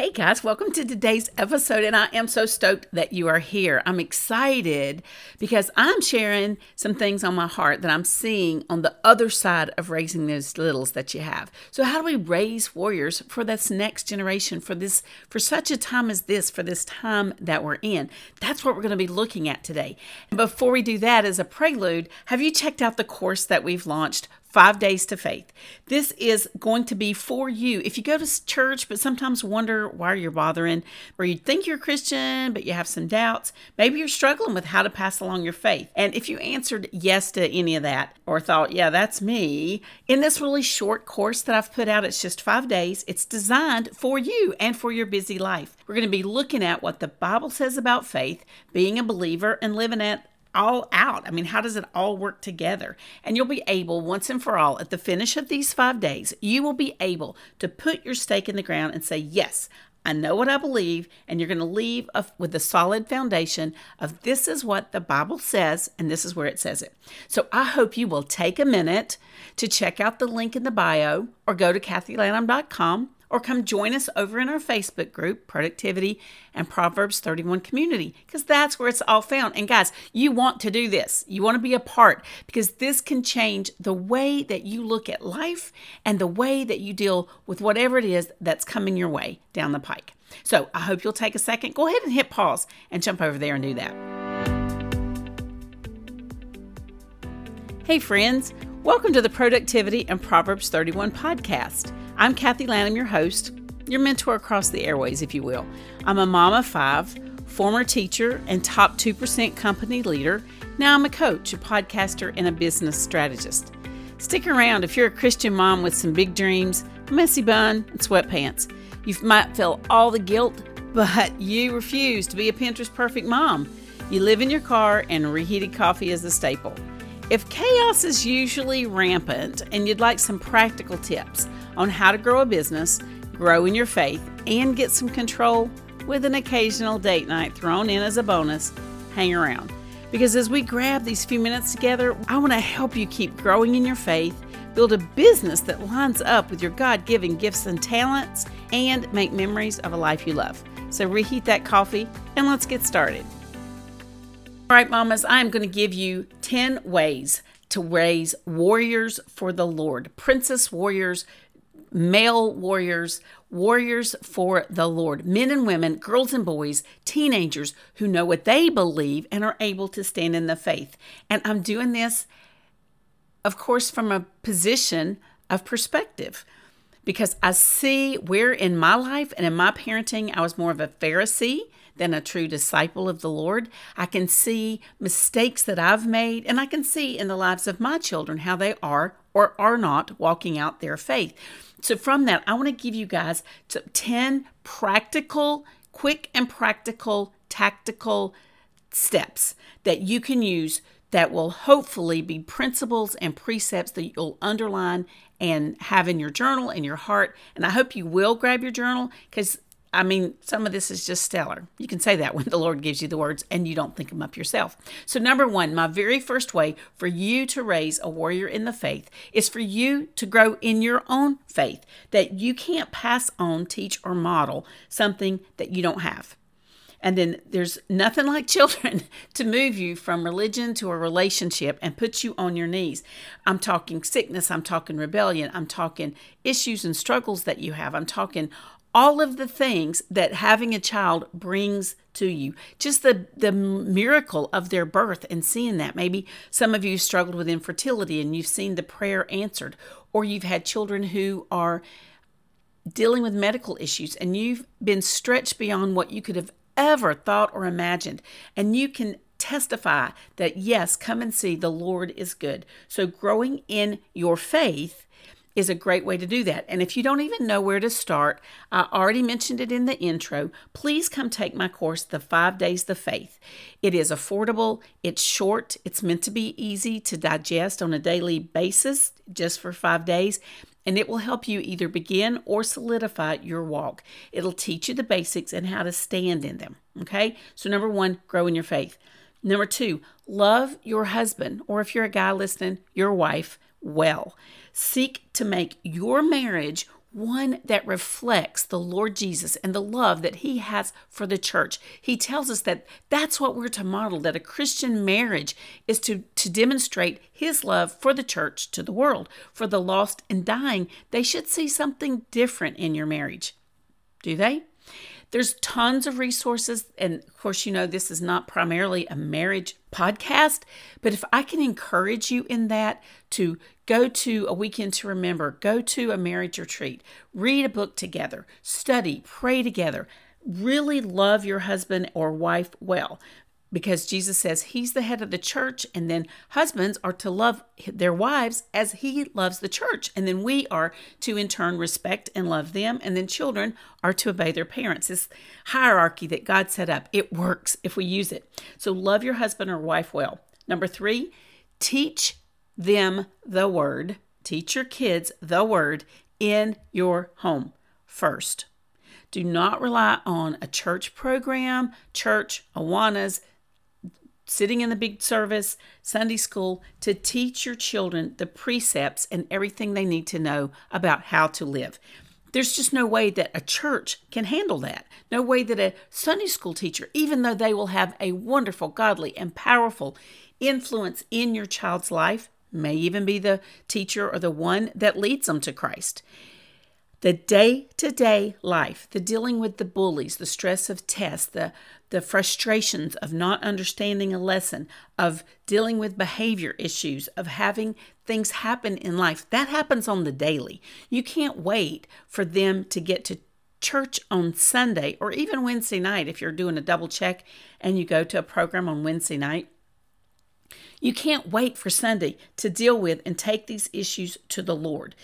Hey guys, welcome to today's episode, and I am so stoked that you are here. I'm excited because I'm sharing some things on my heart that I'm seeing on the other side of raising those littles that you have. So, how do we raise warriors for this next generation, for this, for such a time as this, for this time that we're in? That's what we're going to be looking at today. And before we do that, as a prelude, have you checked out the course that we've launched? Five Days to Faith. This is going to be for you. If you go to church but sometimes wonder why you're bothering, or you think you're Christian but you have some doubts, maybe you're struggling with how to pass along your faith. And if you answered yes to any of that, or thought, yeah, that's me, in this really short course that I've put out, it's just five days, it's designed for you and for your busy life. We're going to be looking at what the Bible says about faith, being a believer, and living it all out. I mean, how does it all work together? And you'll be able, once and for all, at the finish of these five days, you will be able to put your stake in the ground and say, Yes, I know what I believe, and you're going to leave with a solid foundation of this is what the Bible says, and this is where it says it. So I hope you will take a minute to check out the link in the bio or go to kathylanham.com or come join us over in our Facebook group, Productivity and Proverbs 31 Community, because that's where it's all found. And guys, you want to do this. You want to be a part because this can change the way that you look at life and the way that you deal with whatever it is that's coming your way down the pike. So I hope you'll take a second. Go ahead and hit pause and jump over there and do that. Hey, friends. Welcome to the Productivity and Proverbs 31 podcast. I'm Kathy Lanham, your host, your mentor across the airways, if you will. I'm a mom of five, former teacher, and top 2% company leader. Now I'm a coach, a podcaster, and a business strategist. Stick around if you're a Christian mom with some big dreams, a messy bun, and sweatpants. You might feel all the guilt, but you refuse to be a Pinterest perfect mom. You live in your car, and reheated coffee is a staple. If chaos is usually rampant and you'd like some practical tips, on how to grow a business, grow in your faith, and get some control with an occasional date night thrown in as a bonus, hang around. Because as we grab these few minutes together, I want to help you keep growing in your faith, build a business that lines up with your God given gifts and talents, and make memories of a life you love. So reheat that coffee and let's get started. All right, mamas, I'm going to give you 10 ways to raise warriors for the Lord, princess warriors male warriors, warriors for the Lord, men and women, girls and boys, teenagers who know what they believe and are able to stand in the faith. And I'm doing this, of course, from a position of perspective because I see where in my life and in my parenting I was more of a Pharisee than a true disciple of the Lord. I can see mistakes that I've made, and I can see in the lives of my children how they are or are not walking out their faith. So, from that, I want to give you guys 10 practical, quick and practical, tactical steps that you can use that will hopefully be principles and precepts that you'll underline and have in your journal in your heart. And I hope you will grab your journal because I mean, some of this is just stellar. You can say that when the Lord gives you the words and you don't think them up yourself. So, number one, my very first way for you to raise a warrior in the faith is for you to grow in your own faith, that you can't pass on, teach, or model something that you don't have. And then there's nothing like children to move you from religion to a relationship and put you on your knees. I'm talking sickness, I'm talking rebellion, I'm talking issues and struggles that you have, I'm talking all of the things that having a child brings to you. Just the the miracle of their birth and seeing that. Maybe some of you struggled with infertility and you've seen the prayer answered or you've had children who are dealing with medical issues and you've been stretched beyond what you could have ever thought or imagined and you can testify that yes come and see the lord is good so growing in your faith is a great way to do that. And if you don't even know where to start, I already mentioned it in the intro. Please come take my course, The Five Days of Faith. It is affordable, it's short, it's meant to be easy to digest on a daily basis just for five days. And it will help you either begin or solidify your walk. It'll teach you the basics and how to stand in them. Okay? So, number one, grow in your faith. Number two, love your husband, or if you're a guy listening, your wife well. Seek to make your marriage one that reflects the Lord Jesus and the love that he has for the church. He tells us that that's what we're to model, that a Christian marriage is to, to demonstrate his love for the church to the world. For the lost and dying, they should see something different in your marriage. Do they? There's tons of resources. And of course, you know, this is not primarily a marriage podcast, but if I can encourage you in that to go to a weekend to remember, go to a marriage retreat, read a book together, study, pray together, really love your husband or wife well because Jesus says he's the head of the church, and then husbands are to love their wives as he loves the church. And then we are to, in turn, respect and love them. And then children are to obey their parents. This hierarchy that God set up, it works if we use it. So love your husband or wife well. Number three, teach them the word. Teach your kids the word in your home first. Do not rely on a church program, church, Awanas, sitting in the big service, Sunday school, to teach your children the precepts and everything they need to know about how to live. There's just no way that a church can handle that. No way that a Sunday school teacher, even though they will have a wonderful, godly, and powerful influence in your child's life, may even be the teacher or the one that leads them to Christ. The day to day life, the dealing with the bullies, the stress of tests, the, the frustrations of not understanding a lesson, of dealing with behavior issues, of having things happen in life, that happens on the daily. You can't wait for them to get to church on Sunday or even Wednesday night if you're doing a double check and you go to a program on Wednesday night. You can't wait for Sunday to deal with and take these issues to the Lord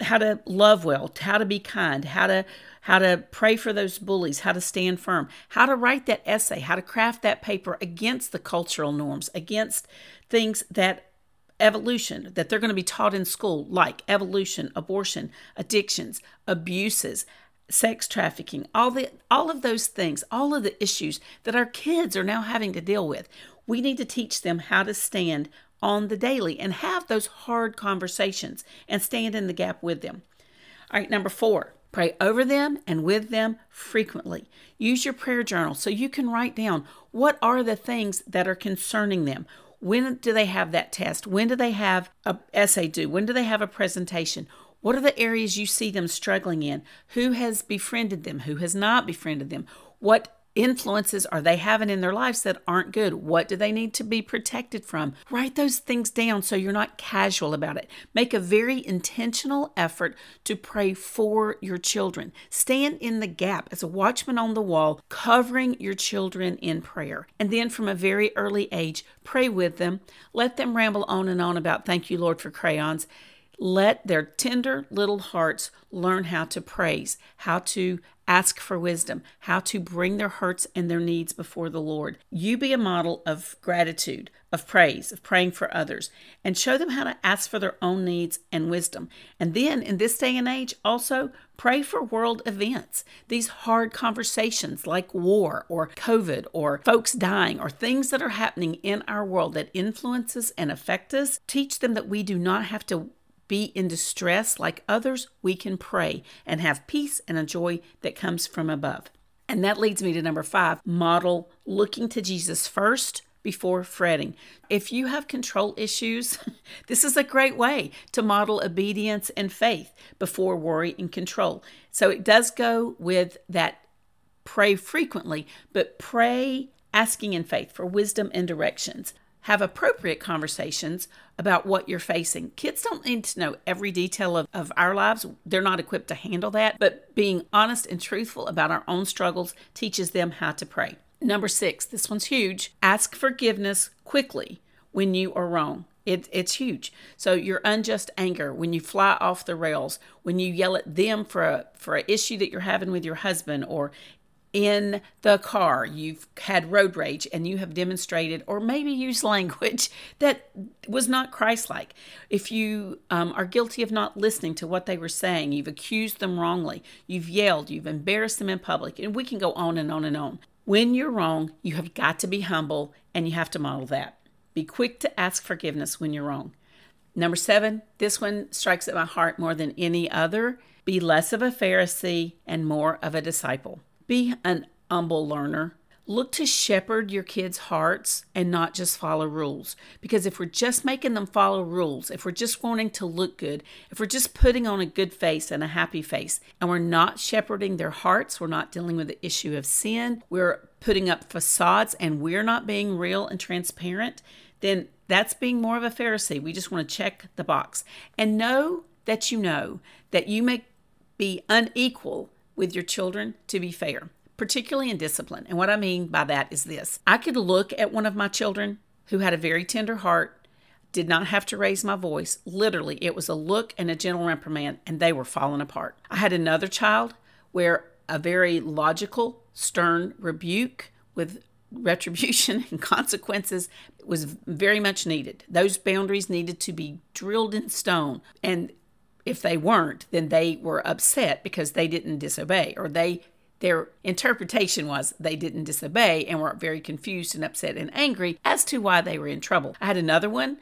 how to love well, how to be kind, how to how to pray for those bullies, how to stand firm, how to write that essay, how to craft that paper against the cultural norms, against things that evolution that they're going to be taught in school like evolution, abortion, addictions, abuses, sex trafficking, all the all of those things, all of the issues that our kids are now having to deal with. We need to teach them how to stand on the daily and have those hard conversations and stand in the gap with them. All right, number four, pray over them and with them frequently. Use your prayer journal so you can write down what are the things that are concerning them. When do they have that test? When do they have a essay due? When do they have a presentation? What are the areas you see them struggling in? Who has befriended them? Who has not befriended them? What influences are they having in their lives that aren't good? What do they need to be protected from? Write those things down so you're not casual about it. Make a very intentional effort to pray for your children. Stand in the gap as a watchman on the wall, covering your children in prayer. And then from a very early age, pray with them. Let them ramble on and on about thank you, Lord, for crayons. Let their tender little hearts learn how to praise, how to ask for wisdom, how to bring their hurts and their needs before the Lord. You be a model of gratitude, of praise, of praying for others, and show them how to ask for their own needs and wisdom. And then in this day and age, also pray for world events. These hard conversations like war or COVID or folks dying or things that are happening in our world that influences and affect us. Teach them that we do not have to be in distress like others, we can pray and have peace and a joy that comes from above. And that leads me to number five model looking to Jesus first before fretting. If you have control issues, this is a great way to model obedience and faith before worry and control. So it does go with that pray frequently, but pray asking in faith for wisdom and directions have appropriate conversations about what you're facing. Kids don't need to know every detail of, of our lives, they're not equipped to handle that, but being honest and truthful about our own struggles teaches them how to pray. Number six, this one's huge ask forgiveness quickly when you are wrong. It, it's huge. So your unjust anger, when you fly off the rails, when you yell at them for a for an issue that you're having with your husband, or in the car, you've had road rage and you have demonstrated or maybe used language that was not Christ like. If you um, are guilty of not listening to what they were saying, you've accused them wrongly, you've yelled, you've embarrassed them in public, and we can go on and on and on. When you're wrong, you have got to be humble and you have to model that. Be quick to ask forgiveness when you're wrong. Number seven, this one strikes at my heart more than any other Be less of a Pharisee and more of a disciple. Be an humble learner. Look to shepherd your kids' hearts and not just follow rules. Because if we're just making them follow rules, if we're just wanting to look good, if we're just putting on a good face and a happy face, and we're not shepherding their hearts, we're not dealing with the issue of sin, we're putting up facades and we're not being real and transparent, then that's being more of a Pharisee. We just want to check the box and know that you know that you may be unequal with your children to be fair particularly in discipline. And what I mean by that is this I could look at one of my children who had a very tender heart, did not have to raise my voice. Literally, it was a look and a gentle reprimand, and they were falling apart. I had another child where a very logical, stern rebuke with retribution and consequences was very much needed. Those boundaries needed to be drilled in stone. And if they weren't, then they were upset because they didn't disobey or they their interpretation was they didn't disobey and were very confused and upset and angry as to why they were in trouble. I had another one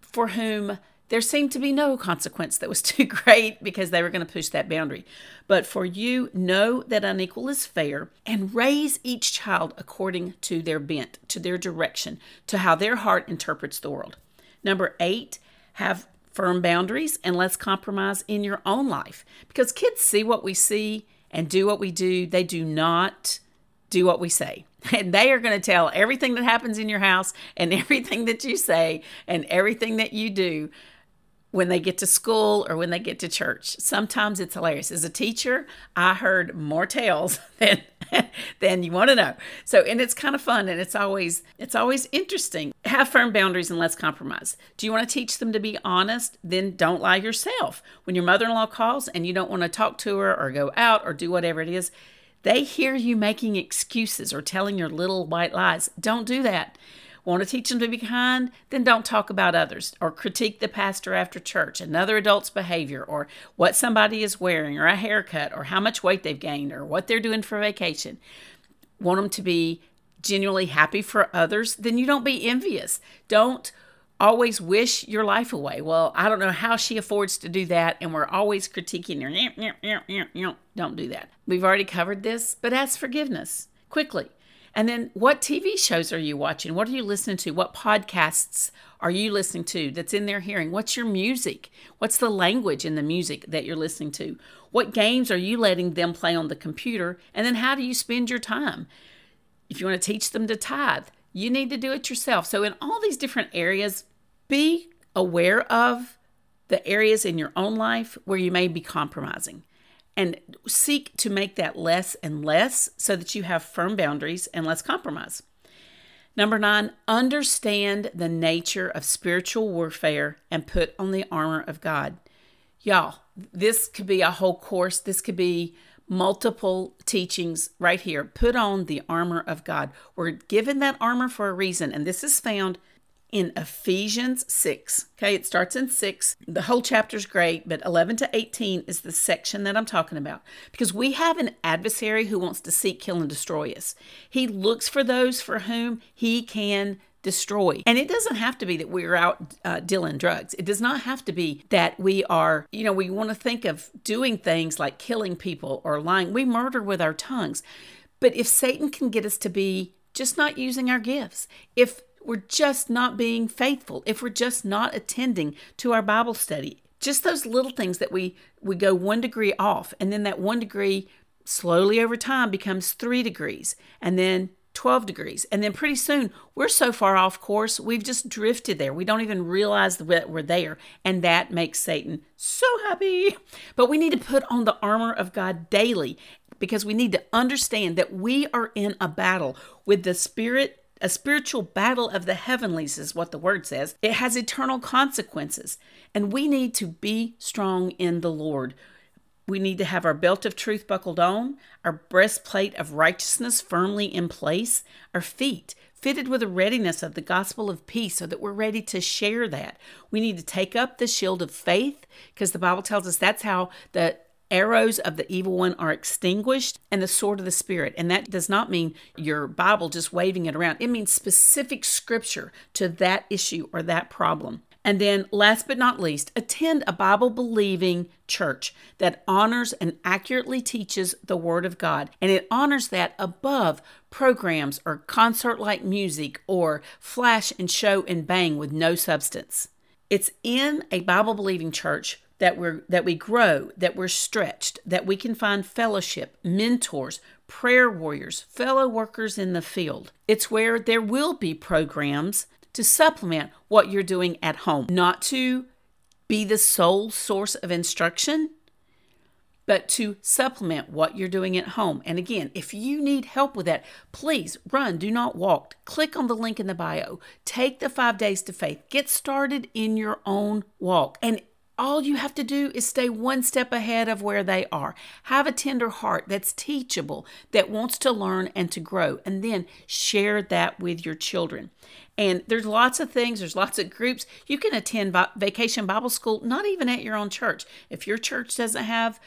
for whom there seemed to be no consequence that was too great because they were going to push that boundary. But for you, know that unequal is fair and raise each child according to their bent, to their direction, to how their heart interprets the world. Number eight, have firm boundaries and let's compromise in your own life because kids see what we see and do what we do. They do not do what we say. And they are going to tell everything that happens in your house and everything that you say and everything that you do when they get to school or when they get to church. Sometimes it's hilarious. As a teacher, I heard more tales than than you want to know. So and it's kind of fun and it's always it's always interesting. Have firm boundaries and let's compromise. Do you want to teach them to be honest? Then don't lie yourself. When your mother-in-law calls and you don't want to talk to her or go out or do whatever it is, they hear you making excuses or telling your little white lies. Don't do that. Want to teach them to be kind? Then don't talk about others or critique the pastor after church, another adult's behavior, or what somebody is wearing, or a haircut, or how much weight they've gained, or what they're doing for vacation. Want them to be genuinely happy for others? Then you don't be envious. Don't always wish your life away. Well, I don't know how she affords to do that, and we're always critiquing her. Don't do that. We've already covered this, but ask forgiveness quickly. And then what TV shows are you watching? What are you listening to? What podcasts are you listening to that's in their hearing? What's your music? What's the language in the music that you're listening to? What games are you letting them play on the computer? And then how do you spend your time? If you want to teach them to tithe, you need to do it yourself. So, in all these different areas, be aware of the areas in your own life where you may be compromising and seek to make that less and less so that you have firm boundaries and less compromise. Number nine, understand the nature of spiritual warfare and put on the armor of God. Y'all, this could be a whole course. This could be multiple teachings right here. Put on the armor of God. We're given that armor for a reason, and this is found in Ephesians 6. Okay, it starts in 6. The whole chapter is great, but 11 to 18 is the section that I'm talking about because we have an adversary who wants to seek, kill, and destroy us. He looks for those for whom he can destroy. And it doesn't have to be that we're out uh, dealing drugs. It does not have to be that we are, you know, we want to think of doing things like killing people or lying. We murder with our tongues. But if Satan can get us to be just not using our gifts, if we're just not being faithful, if we're just not attending to our Bible study. Just those little things that we we go 1 degree off and then that 1 degree slowly over time becomes 3 degrees and then 12 degrees. And then pretty soon we're so far off course, we've just drifted there. We don't even realize that we're there. And that makes Satan so happy. But we need to put on the armor of God daily because we need to understand that we are in a battle with the spirit a spiritual battle of the heavenlies, is what the word says. It has eternal consequences, and we need to be strong in the Lord. We need to have our belt of truth buckled on, our breastplate of righteousness firmly in place, our feet fitted with the readiness of the gospel of peace so that we're ready to share that. We need to take up the shield of faith because the Bible tells us that's how the arrows of the evil one are extinguished and the sword of the spirit and that does not mean your bible just waving it around it means specific scripture to that issue or that problem And then, last but not least, attend a Bible believing church that honors and accurately teaches the Word of God. And it honors that above programs or concert like music or flash and show and bang with no substance. It's in a Bible believing church that we're that we grow, that we're stretched, that we can find fellowship, mentors, prayer warriors, fellow workers in the field. It's where there will be programs to supplement what you're doing at home, not to be the sole source of instruction, but to supplement what you're doing at home. And again, if you need help with that, please run, do not walk. Click on the link in the bio. Take the five days to faith. Get started in your own walk. And all you have to do is stay one step ahead of where they are. Have a tender heart that's teachable, that wants to learn and to grow, and then share that with your children. And there's lots of things, there's lots of groups. You can attend vacation Bible school, not even at your own church. If your church doesn't have,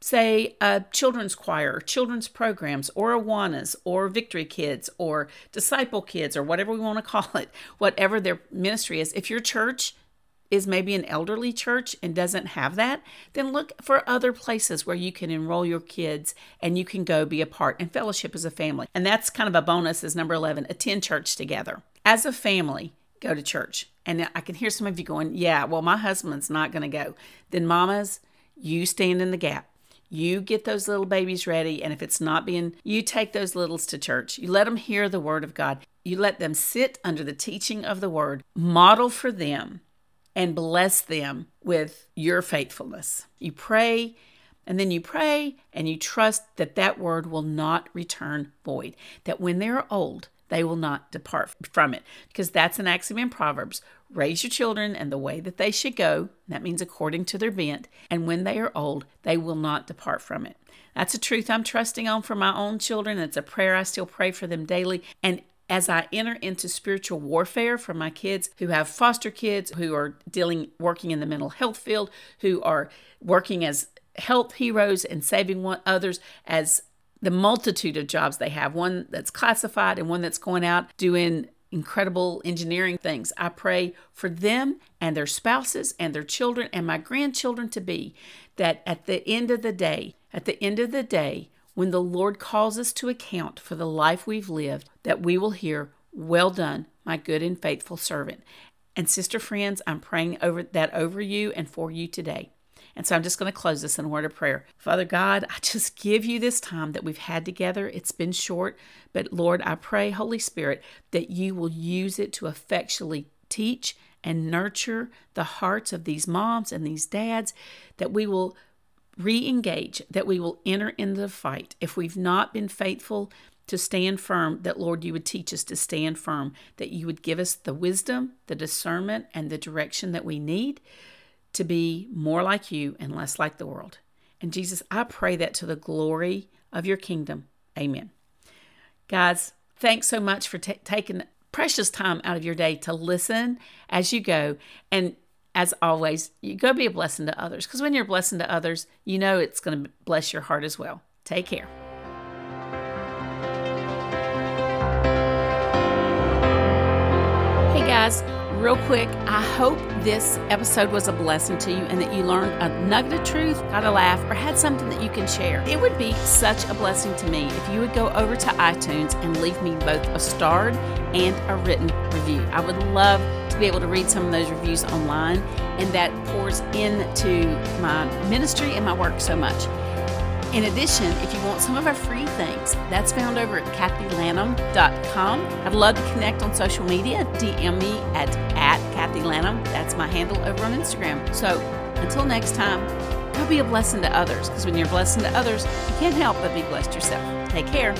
say, a children's choir, children's programs, or Awanas, or Victory Kids, or Disciple Kids, or whatever we want to call it, whatever their ministry is, if your church is maybe an elderly church and doesn't have that, then look for other places where you can enroll your kids and you can go be a part and fellowship as a family. And that's kind of a bonus as number 11, attend church together. As a family, go to church. And I can hear some of you going, yeah, well, my husband's not going to go. Then, mamas, you stand in the gap. You get those little babies ready. And if it's not being, you take those littles to church. You let them hear the word of God. You let them sit under the teaching of the word. Model for them and bless them with your faithfulness. You pray, and then you pray and you trust that that word will not return void, that when they're old, they will not depart from it. Because that's an axiom in Proverbs raise your children in the way that they should go. That means according to their bent. And when they are old, they will not depart from it. That's a truth I'm trusting on for my own children. It's a prayer I still pray for them daily. And as I enter into spiritual warfare for my kids who have foster kids, who are dealing, working in the mental health field, who are working as health heroes and saving one, others as the multitude of jobs they have one that's classified and one that's going out doing incredible engineering things. I pray for them and their spouses and their children and my grandchildren to be that at the end of the day, at the end of the day, when the Lord calls us to account for the life we've lived, that we will hear, Well done, my good and faithful servant. And sister friends, I'm praying over that over you and for you today. And so I'm just going to close this in a word of prayer. Father God, I just give you this time that we've had together. It's been short, but Lord, I pray, Holy Spirit, that you will use it to effectually teach and nurture the hearts of these moms and these dads, that we will re engage, that we will enter into the fight. If we've not been faithful to stand firm, that Lord, you would teach us to stand firm, that you would give us the wisdom, the discernment, and the direction that we need to be more like you and less like the world. And Jesus, I pray that to the glory of your kingdom. Amen. Guys, thanks so much for t- taking precious time out of your day to listen as you go. And as always, you go be a blessing to others because when you're a blessing to others, you know it's going to bless your heart as well. Take care. Hey guys, real quick, I hope this episode was a blessing to you and that you learned a nugget of truth, got a laugh, or had something that you can share. It would be such a blessing to me if you would go over to iTunes and leave me both a starred and a written review. I would love to be able to read some of those reviews online, and that pours into my ministry and my work so much. In addition, if you want some of our free things, that's found over at kathylanham.com. I'd love to connect on social media. DM me at, at Kathy Lanham. That's my handle over on Instagram. So until next time, go be a blessing to others because when you're a blessing to others, you can't help but be blessed yourself. Take care.